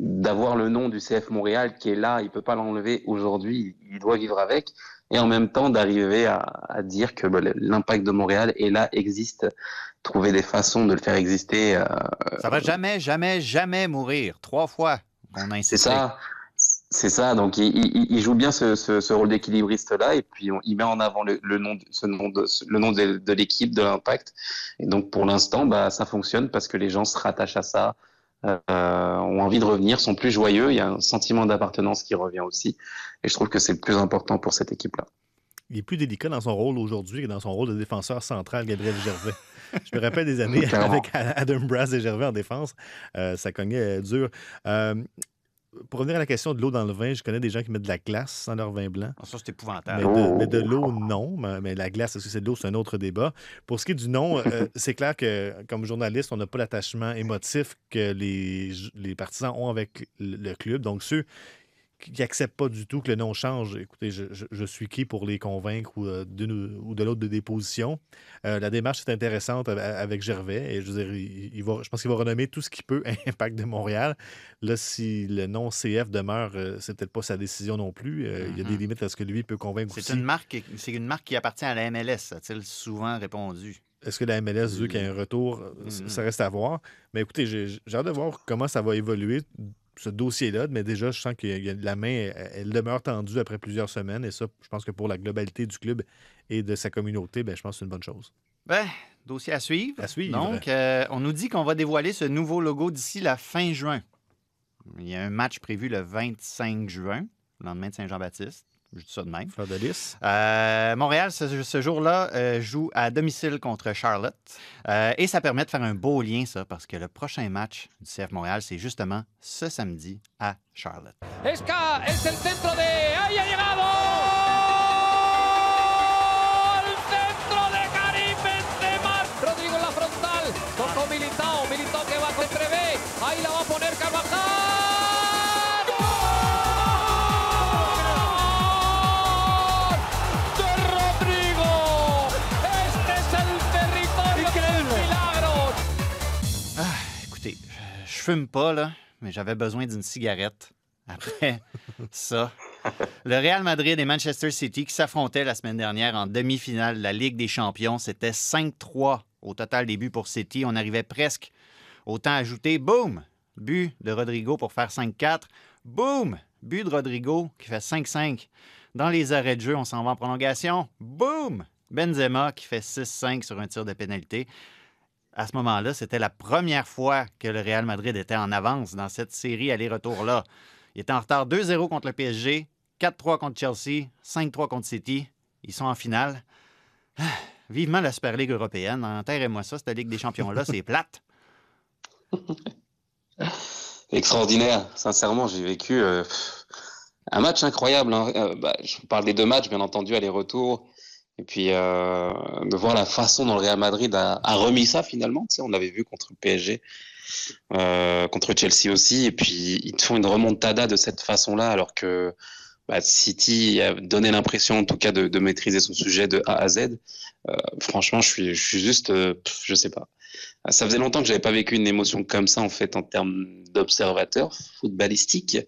d'avoir le nom du CF Montréal qui est là, il peut pas l'enlever aujourd'hui, il doit vivre avec. et en même temps d'arriver à, à, dire que bah, l'impact de Montréal est là, existe, trouver des façons de le faire exister. Euh, ça va jamais, jamais, jamais mourir. Trois fois. C'est ça. C'est ça, donc il, il, il, joue bien ce, ce, ce rôle d'équilibriste-là, et puis on, il met en avant le, le nom, ce nom de, le nom de, de l'équipe, de l'impact. Et donc pour l'instant, bah, ça fonctionne parce que les gens se rattachent à ça, euh, ont envie de revenir, sont plus joyeux, il y a un sentiment d'appartenance qui revient aussi. Et je trouve que c'est le plus important pour cette équipe-là. Il est plus délicat dans son rôle aujourd'hui que dans son rôle de défenseur central, Gabriel Gervais. Je me rappelle des années avec Adam Brass et Gervais en défense. Euh, ça cognait dur. Euh, pour revenir à la question de l'eau dans le vin, je connais des gens qui mettent de la glace dans leur vin blanc. Oh, ça, c'est épouvantable. Mais de, mais de l'eau, non. Mais, mais, la glace, est-ce que c'est de l'eau? C'est un autre débat. Pour ce qui est du non, euh, c'est clair que, comme journaliste, on n'a pas l'attachement émotif que les, les partisans ont avec le club. Donc, ceux qui n'acceptent pas du tout que le nom change, écoutez, je, je, je suis qui pour les convaincre ou euh, d'une ou de l'autre de des positions. Euh, la démarche est intéressante avec Gervais et je veux dire, il, il va, je pense qu'il va renommer tout ce qui peut Impact de Montréal. Là, si le nom CF demeure, euh, c'est peut-être pas sa décision non plus. Euh, mm -hmm. Il y a des limites à ce que lui peut convaincre C'est une marque, c'est une marque qui appartient à la MLS, a-t-il souvent répondu? Est-ce que la MLS veut qu'il y ait un retour? Mm -hmm. Ça reste à voir? Mais écoutez, j'ai hâte de voir comment ça va évoluer ce dossier-là, mais déjà, je sens que la main, elle, elle, demeure tendue après plusieurs semaines. Et ça, je pense que pour la globalité du club et de sa communauté, ben, je pense que c'est une bonne chose. Ben, dossier à suivre. À suivre. Donc, euh, on nous dit qu'on va dévoiler ce nouveau logo d'ici la fin juin. Il y a un match prévu le 25 juin, le lendemain de Saint-Jean-Baptiste. Je dis ça de même. Fleur de lys. Euh, Montréal, ce, ce jour-là, euh, joue à domicile contre Charlotte. Euh, et ça permet de faire un beau lien, ça, parce que le prochain match du CF Montréal, c'est justement ce samedi à Charlotte. Esca, es el centro de... ¡Ahí ha llegado! Je fume pas, là, mais j'avais besoin d'une cigarette après ça. Le Real Madrid et Manchester City qui s'affrontaient la semaine dernière en demi-finale de la Ligue des Champions, c'était 5-3 au total des buts pour City. On arrivait presque au temps ajouté. Boum! But de Rodrigo pour faire 5-4. Boum! But de Rodrigo qui fait 5-5. Dans les arrêts de jeu, on s'en va en prolongation. Boum! Benzema qui fait 6-5 sur un tir de pénalité à ce moment-là, c'était la première fois que le Real Madrid était en avance dans cette série aller-retour-là. Il était en retard 2-0 contre le PSG, 4-3 contre Chelsea, 5-3 contre City. Ils sont en finale. Vivement la Super League européenne. Enterrez-moi ça, cette Ligue des champions-là, c'est plate. Extraordinaire. Sincèrement, j'ai vécu euh, un match incroyable. Hein. Euh, bah, je vous parle des deux matchs, bien entendu, aller-retour. Et puis euh, de voir la façon dont le Real Madrid a, remis ça finalement. Tu sais, on l'avait vu contre le PSG, euh, contre Chelsea aussi. Et puis ils font une remontada de cette façon-là, alors que bah, City a donné l'impression, en tout cas, de, de, maîtriser son sujet de A à Z. Euh, franchement, je suis, je suis juste, euh, je sais pas. Ça faisait longtemps que j'avais pas vécu une émotion comme ça en fait en termes d'observateur footballistique.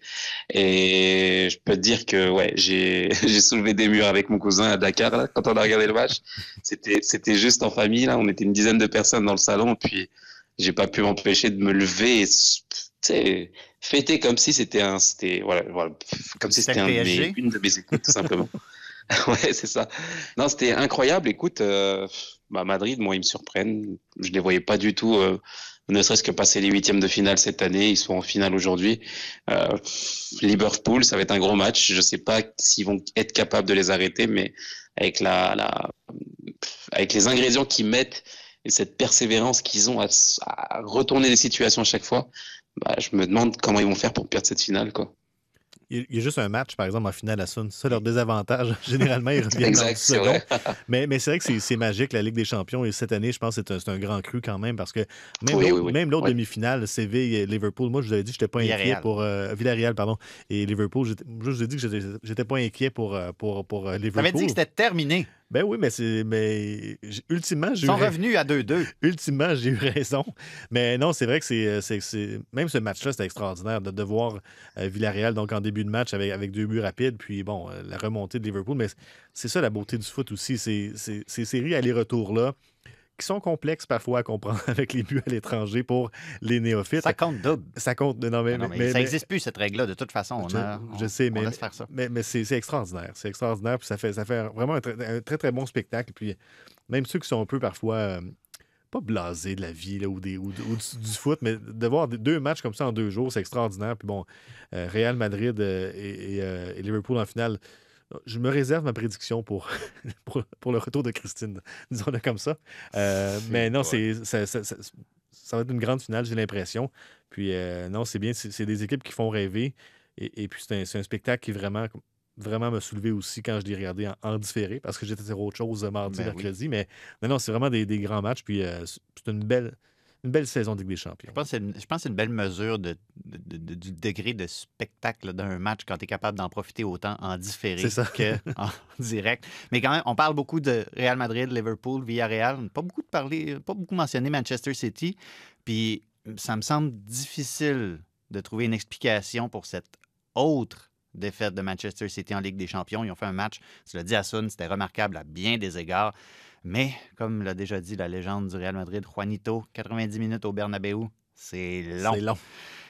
Et je peux te dire que ouais j'ai j'ai soulevé des murs avec mon cousin à Dakar là, quand on a regardé le match. C'était c'était juste en famille là. On était une dizaine de personnes dans le salon puis j'ai pas pu m'empêcher de me lever et fêter comme si c'était un c'était voilà, voilà comme si c'était un une de mes écoutes tout simplement. Ouais, c'est ça. Non, c'était incroyable. Écoute, euh, bah Madrid, moi, ils me surprennent. Je les voyais pas du tout, euh, ne serait-ce que passer les huitièmes de finale cette année. Ils sont en finale aujourd'hui. Euh, Liverpool, ça va être un gros match. Je sais pas s'ils vont être capables de les arrêter, mais avec la, la avec les ingrédients qu'ils mettent et cette persévérance qu'ils ont à, à, retourner des situations à chaque fois, bah, je me demande comment ils vont faire pour perdre cette finale, quoi. Il y a juste un match, par exemple, en finale à Sun. C'est leur désavantage. Généralement, ils reviennent exact, dans le Mais, mais c'est vrai que c'est magique, la Ligue des Champions. Et cette année, je pense que c'est un, un, grand cru quand même parce que même oui, l'autre oui, oui. demi-finale, CV et Liverpool, moi, je vous avais dit que je n'étais pas inquiet Villarreal. pour. Euh, Villarreal, pardon. Et Liverpool, je vous ai dit que je n'étais pas inquiet pour, pour, pour, pour Liverpool. Tu avais dit que c'était terminé. Ben oui, mais c'est. Mais ultimement, j'ai eu. Ils sont revenus à 2-2. Ultimement, j'ai eu raison. Mais non, c'est vrai que c'est. c'est, Même ce match-là, c'était extraordinaire de, de voir euh, Villarreal donc en début de match avec, avec deux buts rapides, puis bon, euh, la remontée de Liverpool. Mais c'est ça la beauté du foot aussi. C'est ces séries aller-retour-là qui sont complexes parfois à comprendre avec les buts à l'étranger pour les néophytes. Ça compte double. Ça compte. Non, mais, mais, ça n'existe plus, cette règle-là, de toute façon. je, sais, mais, mais, c'est extraordinaire. C'est extraordinaire. Puis ça fait, ça fait vraiment un, très, très bon spectacle. Puis même ceux qui sont un peu parfois. Euh, pas blasés de la vie là, ou, des, ou, du, foot, mais de voir deux matchs comme ça en deux jours, c'est extraordinaire. Puis bon, euh, Real Madrid euh, et, Liverpool en finale, je me réserve ma prédiction pour, pour, le retour de Christine, disons-le comme ça. Euh, mais non, c'est, ça, va être une grande finale, j'ai l'impression. Puis euh, non, c'est bien, c'est, des équipes qui font rêver. Et, puis c'est un, spectacle qui vraiment, vraiment m'a soulevé aussi quand je l'ai regardé en, différé, parce que j'étais sur autre chose mardi, ben mercredi. Mais non, non, c'est vraiment des, des, grands matchs. Puis euh, c'est une belle, une belle saison de Ligue des Champions. Je pense que c'est une, belle mesure de, du degré de spectacle d'un match quand tu es capable d'en profiter autant en différé qu'en direct. Mais quand même, on parle beaucoup de Real Madrid, Liverpool, Villarreal. Pas beaucoup de parler, pas beaucoup mentionné Manchester City. Puis ça me semble difficile de trouver une explication pour cette autre défaite de Manchester City en Ligue des Champions. Ils ont fait un match, tu l'as dit à Sun, c'était remarquable à bien des égards. Mais, comme l'a déjà dit la légende du Real Madrid, Juanito, 90 minutes au Bernabeu, c'est long. C'est long.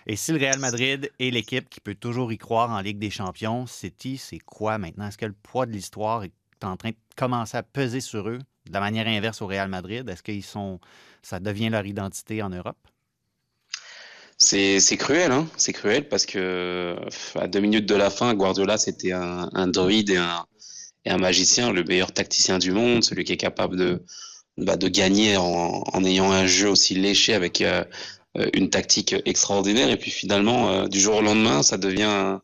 Et si le Real Madrid est l'équipe qui peut toujours y croire en Ligue des Champions, City, c'est quoi maintenant? Est-ce que le poids de l'histoire est en train de commencer à peser sur eux de la manière inverse au Real Madrid? Est-ce qu'ils sont. ça devient leur identité en Europe? C'est cruel, hein? C'est cruel parce que à deux minutes de la fin, Guardiola, c'était un, un druide et un, et un magicien, le meilleur tacticien du monde, celui qui est capable de, bah, de gagner en, en, ayant un jeu aussi léché avec euh, euh, une tactique extraordinaire. Et puis finalement, euh, du jour au lendemain, ça devient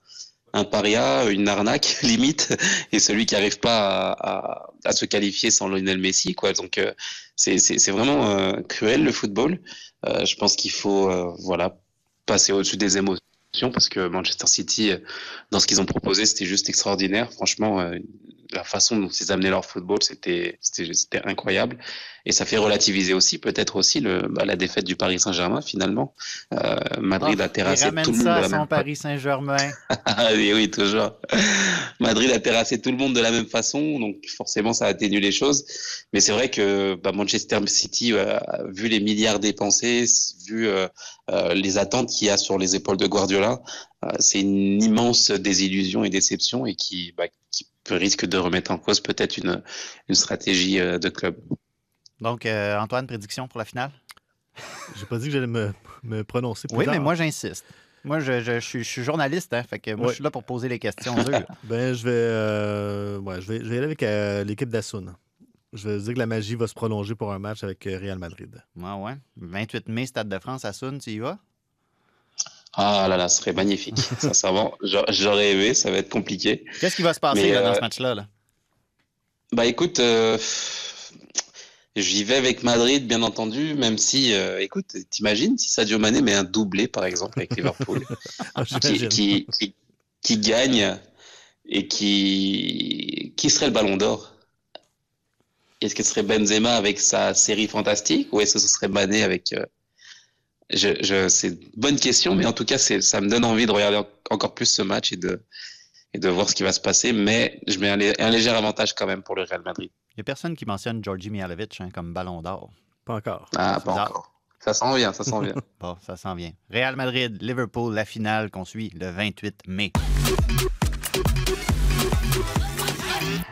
un, paria, une arnaque limite, et celui qui n'arrive pas à, à, se qualifier sans Lionel Messi. Quoi. Donc c'est vraiment cruel le football. je pense qu'il faut voilà passer au-dessus des émotions parce que Manchester City, dans ce qu'ils ont proposé, c'était juste extraordinaire. Franchement, la façon dont ils amenaient leur football, c'était incroyable. Et ça fait relativiser aussi, peut-être aussi, le, bah, la défaite du Paris Saint-Germain, finalement. Euh, Madrid oh, a terrassé tout le monde. Ça son Paris Saint-Germain. oui, oui, toujours. Madrid a terrassé tout le monde de la même façon, donc forcément, ça a atténué les choses. Mais c'est vrai que bah, Manchester City, euh, vu les milliards dépensés, vu euh, euh les attentes qu'il y a sur les épaules de Guardiola, c'est une immense désillusion et déception et qui, bah, qui risque de remettre en cause peut-être une, une stratégie euh, de club. Donc, euh, Antoine, prédiction pour la finale? J'ai pas dit que j'allais me, me, prononcer Oui, mais moi, j'insiste. Moi, je, je, suis, journaliste, hein, fait que moi, je suis là pour poser les questions ben, je vais, euh, ouais, je vais, je vais aller avec l'équipe d'Assun. Je vais dire que la magie va se prolonger pour un match avec Real Madrid. Ouais, ouais? 28 mai, Stade de France, Assun, tu y vas? Ah là là, ce serait magnifique. Sincèrement, j'aurais aimé, ça va être compliqué. Qu'est-ce qui va se passer dans euh, ce match-là? Bah écoute, euh, j'y vais avec Madrid, bien entendu, même si, euh, écoute, t'imagines si Sadio Mané met un doublé, par exemple, avec Liverpool, ah, qui, qui, gagne et qui, qui serait le ballon d'or? Est-ce que ce serait Benzema avec sa série fantastique ou est-ce que ce serait Mané avec je, c'est une bonne question, mais en tout cas, ça me donne envie de regarder encore plus ce match et de, et de voir ce qui va se passer. Mais je mets un, léger avantage quand même pour le Real Madrid. Il n'y a personne qui mentionne Georgi Mihalovic hein, comme ballon d'or. Pas encore. Ah, pas encore. Ça s'en vient, ça s'en vient. bon, ça s'en vient. Real Madrid, Liverpool, la finale qu'on suit le 28 mai.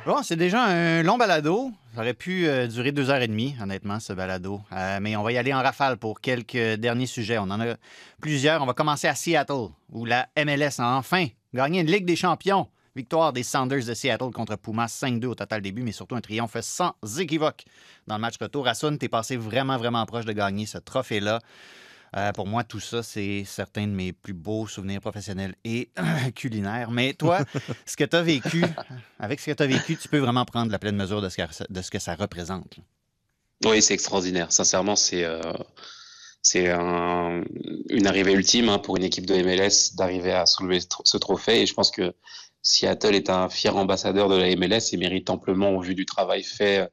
Bon, c'est déjà un long balado. Ça aurait pu euh, durer deux heures et demie, honnêtement, ce balado. Euh, mais on va y aller en rafale pour quelques derniers sujets. On en a plusieurs. On va commencer à Seattle, où la MLS a enfin gagné une Ligue des champions. Victoire des Sounders de Seattle contre Pumas, 5-2 au total début, mais surtout un triomphe sans équivoque dans le match retour. Asun, t'es passé vraiment, vraiment proche de gagner ce trophée-là. Euh, pour moi, tout ça, c'est certains de mes plus beaux souvenirs professionnels et culinaires. Mais toi, ce que tu as vécu, avec ce que tu as vécu, tu peux vraiment prendre la pleine mesure de ce que, ça représente. Oui, c'est extraordinaire. Sincèrement, c'est. Euh, une arrivée ultime hein, pour une équipe de MLS d'arriver à soulever ce trophée. Et je pense que Seattle est un fier ambassadeur de la MLS et mérite amplement au vu du travail fait.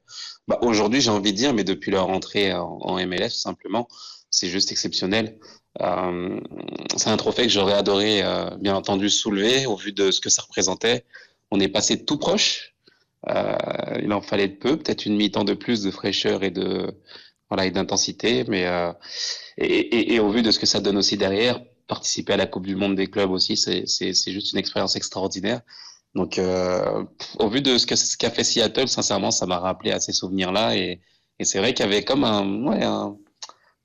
Bah, Aujourd'hui, j'ai envie de dire, mais depuis leur entrée en, en MLS, simplement, c'est juste exceptionnel. Euh, c'est un trophée que j'aurais adoré, euh, bien entendu, soulever au vu de ce que ça représentait. On est passé tout proche. Euh, il en fallait de peu, peut-être une mi-temps de plus de fraîcheur et de voilà et d'intensité, mais et, au vu de ce que ça donne aussi derrière, participer à la Coupe du Monde des clubs aussi, c'est juste une expérience extraordinaire. Donc, au vu de ce qu'a fait Seattle, sincèrement, ça m'a rappelé à ces souvenirs-là. Et, c'est vrai qu'il y avait comme un,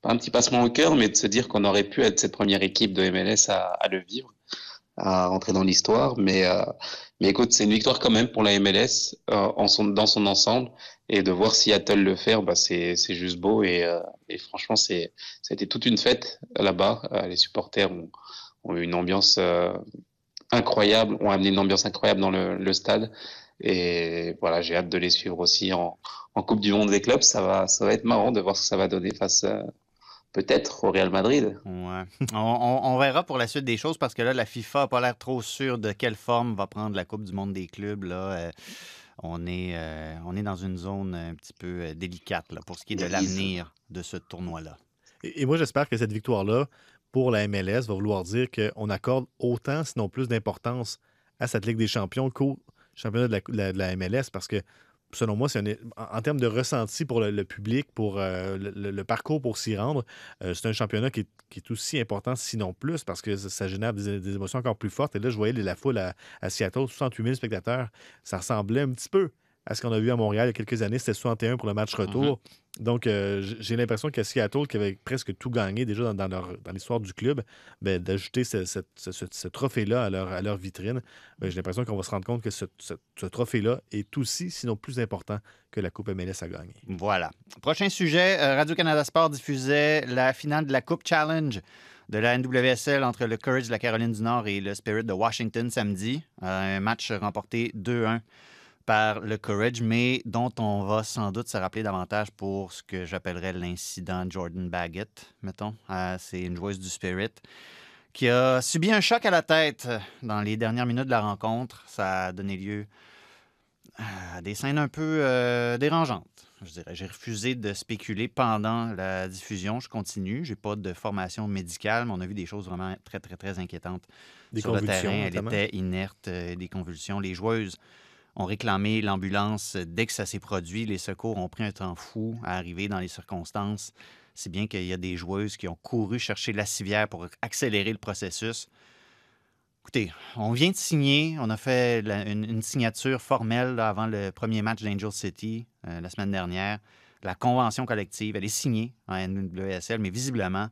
un petit passement au cœur, mais de se dire qu'on aurait pu être cette première équipe de MLS à, à le vivre, à rentrer dans l'histoire. Mais, euh, mais écoute, c'est une victoire quand même pour la MLS euh, en son, dans son ensemble. Et de voir Seattle le faire, bah, c'est juste beau. Et, euh, et franchement, c'était toute une fête là-bas. Euh, les supporters ont, ont, eu une ambiance euh, incroyable, ont amené une ambiance incroyable dans le, le stade. Et voilà, j'ai hâte de les suivre aussi en, en, Coupe du Monde des clubs. Ça va, ça va être marrant de voir ce que ça va donner face, peut-être au Real Madrid. Ouais. On, on, on, verra pour la suite des choses parce que là, la FIFA n'a pas l'air trop sûre de quelle forme va prendre la Coupe du Monde des clubs. Là. Euh, on, est, euh, on est dans une zone un petit peu euh, délicate là, pour ce qui est de l'avenir de ce tournoi-là. Et, et, moi, j'espère que cette victoire-là, pour la MLS, va vouloir dire qu'on accorde autant, sinon plus d'importance à cette Ligue des champions qu'au championnat de la, la, de la MLS parce que selon moi, c'est en, termes de ressenti pour le, public, pour euh, le, parcours pour s'y rendre, euh, c'est un championnat qui est, qui est, aussi important, sinon plus, parce que ça, génère des, des, émotions encore plus fortes. Et là, je voyais la foule à, à Seattle, 68 000 spectateurs. Ça ressemblait un petit peu à ce qu'on a vu à Montréal il y a quelques années. C'était 61 pour le match retour. Mm -hmm. Donc, euh, j'ai l'impression qu'à Seattle, qui avait presque tout gagné déjà dans, l'histoire du club, ben, d'ajouter ce, ce, ce, ce trophée-là à leur, à leur vitrine, ben, j'ai l'impression qu'on va se rendre compte que ce, trophée-là est aussi, sinon plus important que la Coupe MLS à gagner. Voilà. Prochain sujet, euh, Radio-Canada Sport diffusait la finale de la Coupe Challenge de la NWSL entre le Courage de la Caroline du Nord et le Spirit de Washington samedi. Euh, un match remporté 2-1 par le Courage, mais dont on va sans doute se rappeler davantage pour ce que j'appellerais l'incident Jordan Baggett, mettons. Euh, c'est une joueuse du Spirit qui a subi un choc à la tête dans les dernières minutes de la rencontre. Ça a donné lieu à des scènes un peu euh, dérangeantes. Je dirais, j'ai refusé de spéculer pendant la diffusion. Je continue. J'ai pas de formation médicale, mais on a vu des choses vraiment très, très, très inquiétantes des sur le terrain. Elle notamment. était inerte, euh, des convulsions. Les joueuses ont réclamé l'ambulance dès que ça s'est produit. Les secours ont pris un temps fou à arriver dans les circonstances, si bien qu'il y a des joueuses qui ont couru chercher la civière pour accélérer le processus. Écoutez, on vient de signer, on a fait une, signature formelle avant le premier match d'Angel City euh, la semaine dernière. La convention collective, elle est signée en NWSL, mais visiblement,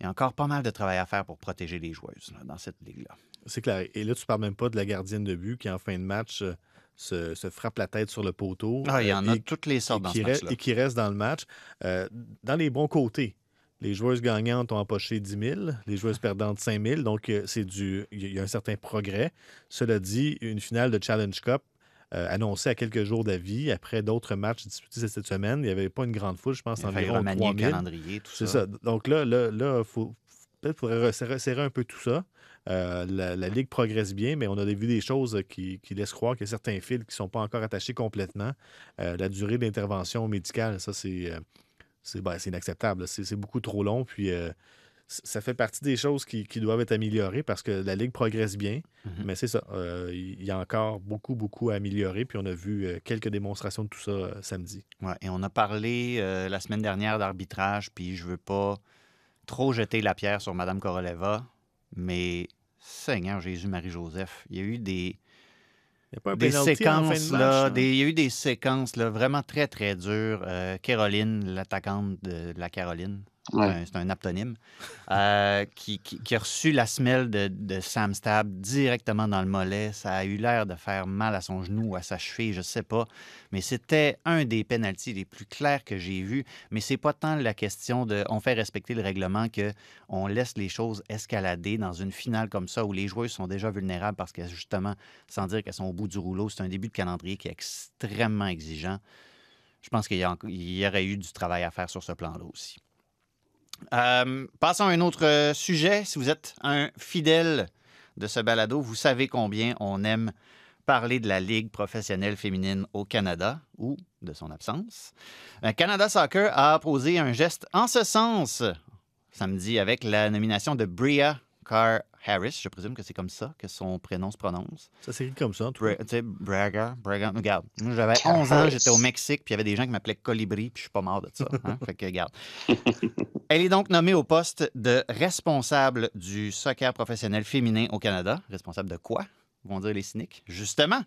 il y a encore pas mal de travail à faire pour protéger les joueuses dans cette ligue-là. C'est clair. Et là, tu parles même pas de la gardienne de but qui, en fin de match, euh, se, se, frappe la tête sur le poteau. Ah, il y en a et, toutes les sortes dans ce match Et qui reste dans le match. Euh, dans les bons côtés, les joueuses gagnantes ont empoché 10 000, les joueuses perdantes 5 000. Donc, euh, c'est du, il y a un certain progrès. Cela dit, une finale de Challenge Cup euh, annoncée à quelques jours d'avis, après d'autres matchs disputés cette semaine, il n'y avait pas une grande foule, je pense, environ 3 000. calendrier, tout ça. ça. ça. Donc là, là, là faut, peut-être faudrait resserrer un peu tout ça. Euh, la, la, Ligue progresse bien, mais on a vu des choses qui, qui laissent croire qu'il y a certains fils qui ne sont pas encore attachés complètement. Euh, la durée d'intervention médicale, ça, c'est c'est ben, inacceptable. C'est beaucoup trop long. Puis euh, ça fait partie des choses qui, qui, doivent être améliorées parce que la Ligue progresse bien. Mm -hmm. Mais c'est ça. Euh, il y a encore beaucoup, beaucoup à améliorer. Puis on a vu euh, quelques démonstrations de tout ça samedi. Ouais, et on a parlé la semaine dernière d'arbitrage. Puis je veux pas trop jeter la pierre sur Mme Koroleva. Mais Seigneur Jésus-Marie-Joseph, il y a eu des. Il y a séquences, de là, hein? des, il y a eu des séquences là, vraiment très, très dures. Euh, Caroline, l'attaquante de, la Caroline, c'est un, aptonyme, euh, qui, a reçu la semelle de, Sam Stab directement dans le mollet. Ça a eu l'air de faire mal à son genou ou à sa cheville, je ne sais pas. Mais c'était un des pénalties les plus clairs que j'ai vus. Mais c'est pas tant la question de on fait respecter le règlement que on laisse les choses escalader dans une finale comme ça où les joueurs sont déjà vulnérables parce que justement, sans dire qu'elles sont au bout du rouleau, c'est un début de calendrier qui est extrêmement exigeant. Je pense qu'il y, aurait eu du travail à faire sur ce plan-là aussi. Euh, passons à un autre euh, sujet. Si vous êtes un fidèle de ce balado, vous savez combien on aime parler de la Ligue professionnelle féminine au Canada ou de son absence. Euh, Canada Soccer a posé un geste en ce sens samedi avec la nomination de Bria Carr Harris. Je présume que c'est comme ça que son prénom se prononce. Ça s'écrit comme ça, en tout Bra- tu sais, Braga, Braga. Regarde, moi, j'avais 11 ans, j'étais au Mexique, puis il y avait des gens qui m'appelaient Colibri, puis je suis pas mort de ça. hein. Fait que, regarde. Elle est donc nommée au poste de responsable du soccer professionnel féminin au Canada. Responsable de quoi? vont dire les cyniques? Justement,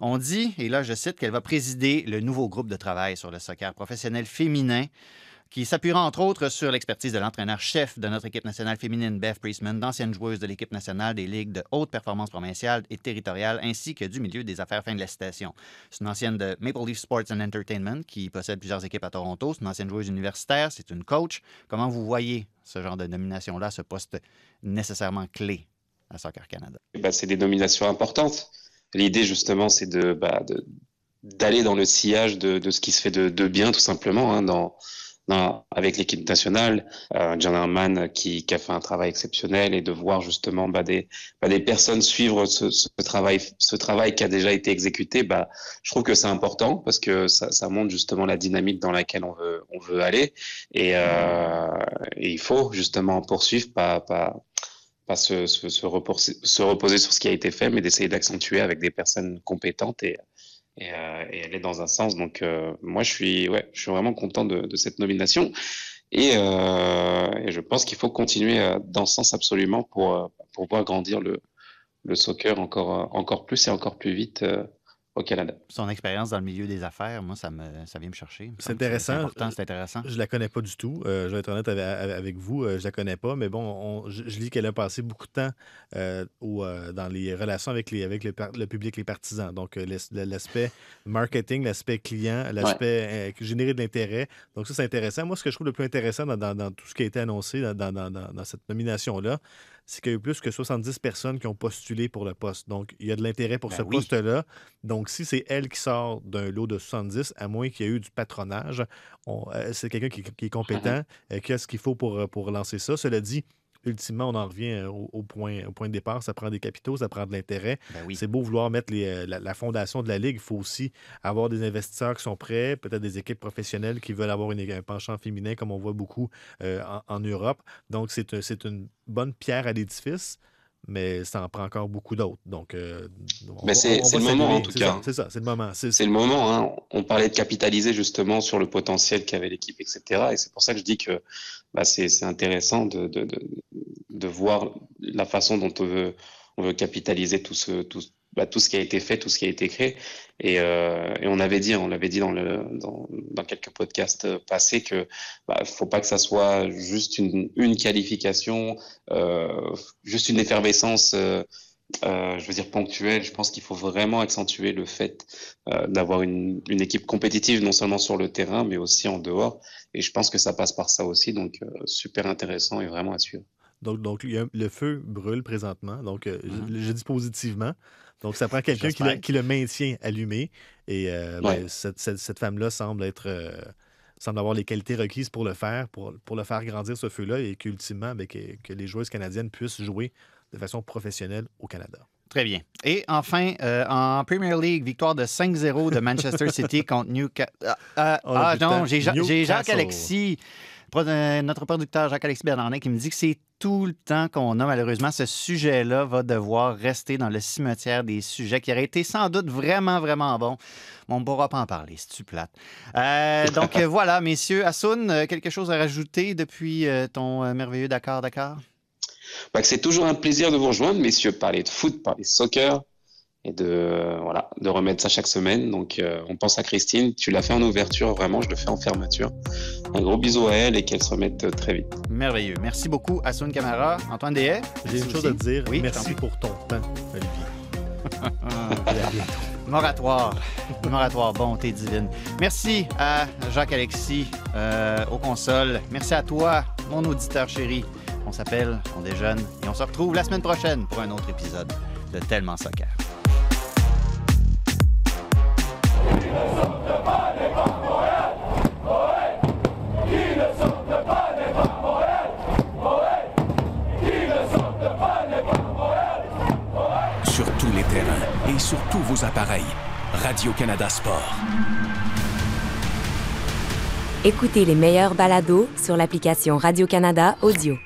on dit, et là je cite, qu'elle va présider le nouveau groupe de travail sur le soccer professionnel féminin qui s'appuiera entre autres sur l'expertise de l'entraîneur-chef de notre équipe nationale féminine, Beth Priestman, d'anciennes joueuses de l'équipe nationale des ligues de haute performance provinciale et territoriale, ainsi que du milieu des affaires. Fin de la citation. C'est une ancienne de Maple Leaf Sports and Entertainment qui possède plusieurs équipes à Toronto. C'est une ancienne joueuse universitaire. C'est une coach. Comment vous voyez ce genre de nomination-là, ce poste nécessairement clé à Soccer Canada? Bah, c'est des nominations importantes. L'idée, justement, c'est de, bah, d'aller dans le sillage de, ce qui se fait de, de bien, tout simplement, hein, dans, avec l'équipe nationale. Euh, John Herman qui, a fait un travail exceptionnel et de voir justement bah, des, bah, des personnes suivre ce, travail, ce travail qui a déjà été exécuté. Bah, je trouve que c'est important parce que ça, montre justement la dynamique dans laquelle on veut, aller. Et, euh, et il faut justement poursuivre, pas, se, reposer, se reposer sur ce qui a été fait, mais d'essayer d'accentuer avec des personnes compétentes et, et, euh, et aller dans un sens. Donc, euh, moi, je suis, ouais, je suis vraiment content de, de cette nomination. Et, euh, et je pense qu'il faut continuer dans ce sens absolument pour, pour voir grandir le, le soccer encore, encore plus et encore plus vite au Canada. Son expérience dans le milieu des affaires, moi, ça, me, ça vient me chercher. C'est intéressant. C'est important, c'est intéressant. Je la connais pas du tout. Euh, je vais être honnête avec, avec vous. euh, je la connais pas. Mais bon, on- je, je lis qu'elle a passé beaucoup de temps euh, au, dans les relations avec, les, avec le, public, les partisans. Donc, l'as- l'aspect marketing, l'aspect client, l'aspect euh, générer de l'intérêt. Donc, ça, c'est intéressant. Moi, ce que je trouve le plus intéressant dans, dans- dans tout ce qui a été annoncé dans, dans- dans- dans- dans cette nomination-là, c'est qu'il y a eu plus que 70 personnes qui ont postulé pour le poste. Donc, il y a de l'intérêt pour Ben ce oui. poste-là. Donc, si c'est elle qui sort d'un lot de 70, à moins qu'il y ait eu du patronage, on- euh, c'est quelqu'un qui, qui est compétent, euh, qui a ce qu'il faut pour, euh, pour lancer ça? Cela dit, ultimement, on en revient euh, au, au point, au point de départ. Ça prend des capitaux, ça prend de l'intérêt. Ben oui. C'est beau vouloir mettre les, euh, la, la fondation de la Ligue. Il faut aussi avoir des investisseurs qui sont prêts, peut-être des équipes professionnelles qui veulent avoir une- un penchant féminin, comme on voit beaucoup euh, en, en Europe. Donc, c'est une bonne pierre à l'édifice. Mais ça en prend encore beaucoup d'autres. Donc, euh, on Mais c'est- on le moment, en tout cas. C'est ça, c'est le moment. C'est- le moment. Hein. On parlait de capitaliser justement sur le potentiel qu'avait l'équipe, etc. Et c'est pour ça que je dis que bah, c'est c'est intéressant de, de, de, de voir la façon dont on veut, capitaliser tout ce, tout, bah, tout ce qui a été fait, tout ce qui a été créé. Et, euh, et on avait dit, on l'avait dit dans, le, dans, dans quelques podcasts passés que bah, faut pas que ça soit juste une, une qualification, euh, juste une effervescence. euh, euh, je veux dire ponctuelle, je pense qu'il faut vraiment accentuer le fait euh, d'avoir une, une équipe compétitive, non seulement sur le terrain, mais aussi en dehors. Et je pense que ça passe par ça aussi, donc euh, super intéressant et vraiment à suivre. Donc, donc il y a- le feu brûle présentement. Donc, euh, Mhm. je, je dis positivement. Donc, ça prend quelqu'un qui, le- J'espère. qui le maintient allumé. Et euh, ben, cette, cette- cette femme-là semble être. euh, semble avoir les qualités requises pour le faire, pour, pour le faire grandir ce feu-là et qu'ultimement, ben, que, que les joueuses canadiennes puissent jouer de façon professionnelle au Canada. Très bien. Et enfin, en Premier League, victoire de 5-0 de Manchester City contre Newcastle. Ah, ah, a ah, non, j'ai Ja- j'ai Jacques Newcastle. Alexis, pro- euh, notre producteur Jacques-Alexis Bernardin, qui me dit que c'est tout le temps qu'on a. Malheureusement, ce sujet-là va devoir rester dans le cimetière des sujets qui auraient été sans doute vraiment, vraiment bons. Mais on ne pourra pas en parler, c'est-tu plate? Euh, donc euh, voilà, messieurs. Assoun, euh, quelque chose à rajouter depuis ton merveilleux Dakar, Dakar? Bah, c'est toujours un plaisir de vous rejoindre, messieurs, parler de foot, parler de soccer et de, euh, voilà, de remettre ça chaque semaine. Donc, euh, on pense à Christine. Tu l'as fait en ouverture, vraiment, je le fais en fermeture. Un gros bisou à elle et qu'elle se remette euh, très vite. Merveilleux. Merci beaucoup, Assoun Camara. Antoine Dehaye? J'ai une chose à te dire. Oui, Merci pour ton temps, Olivier. Et à bientôt. Moratoire. Moratoire, bonté divine. Merci à Jacques-Alexis euh, aux consoles. Merci à toi, mon auditeur chéri. On s'appelle, on déjeune et on se retrouve la semaine prochaine pour un autre épisode de Tellement Soccer. Sur tous les terrains et sur tous vos appareils, Radio-Canada Sport. Écoutez les meilleurs balados sur l'application Radio-Canada Audio.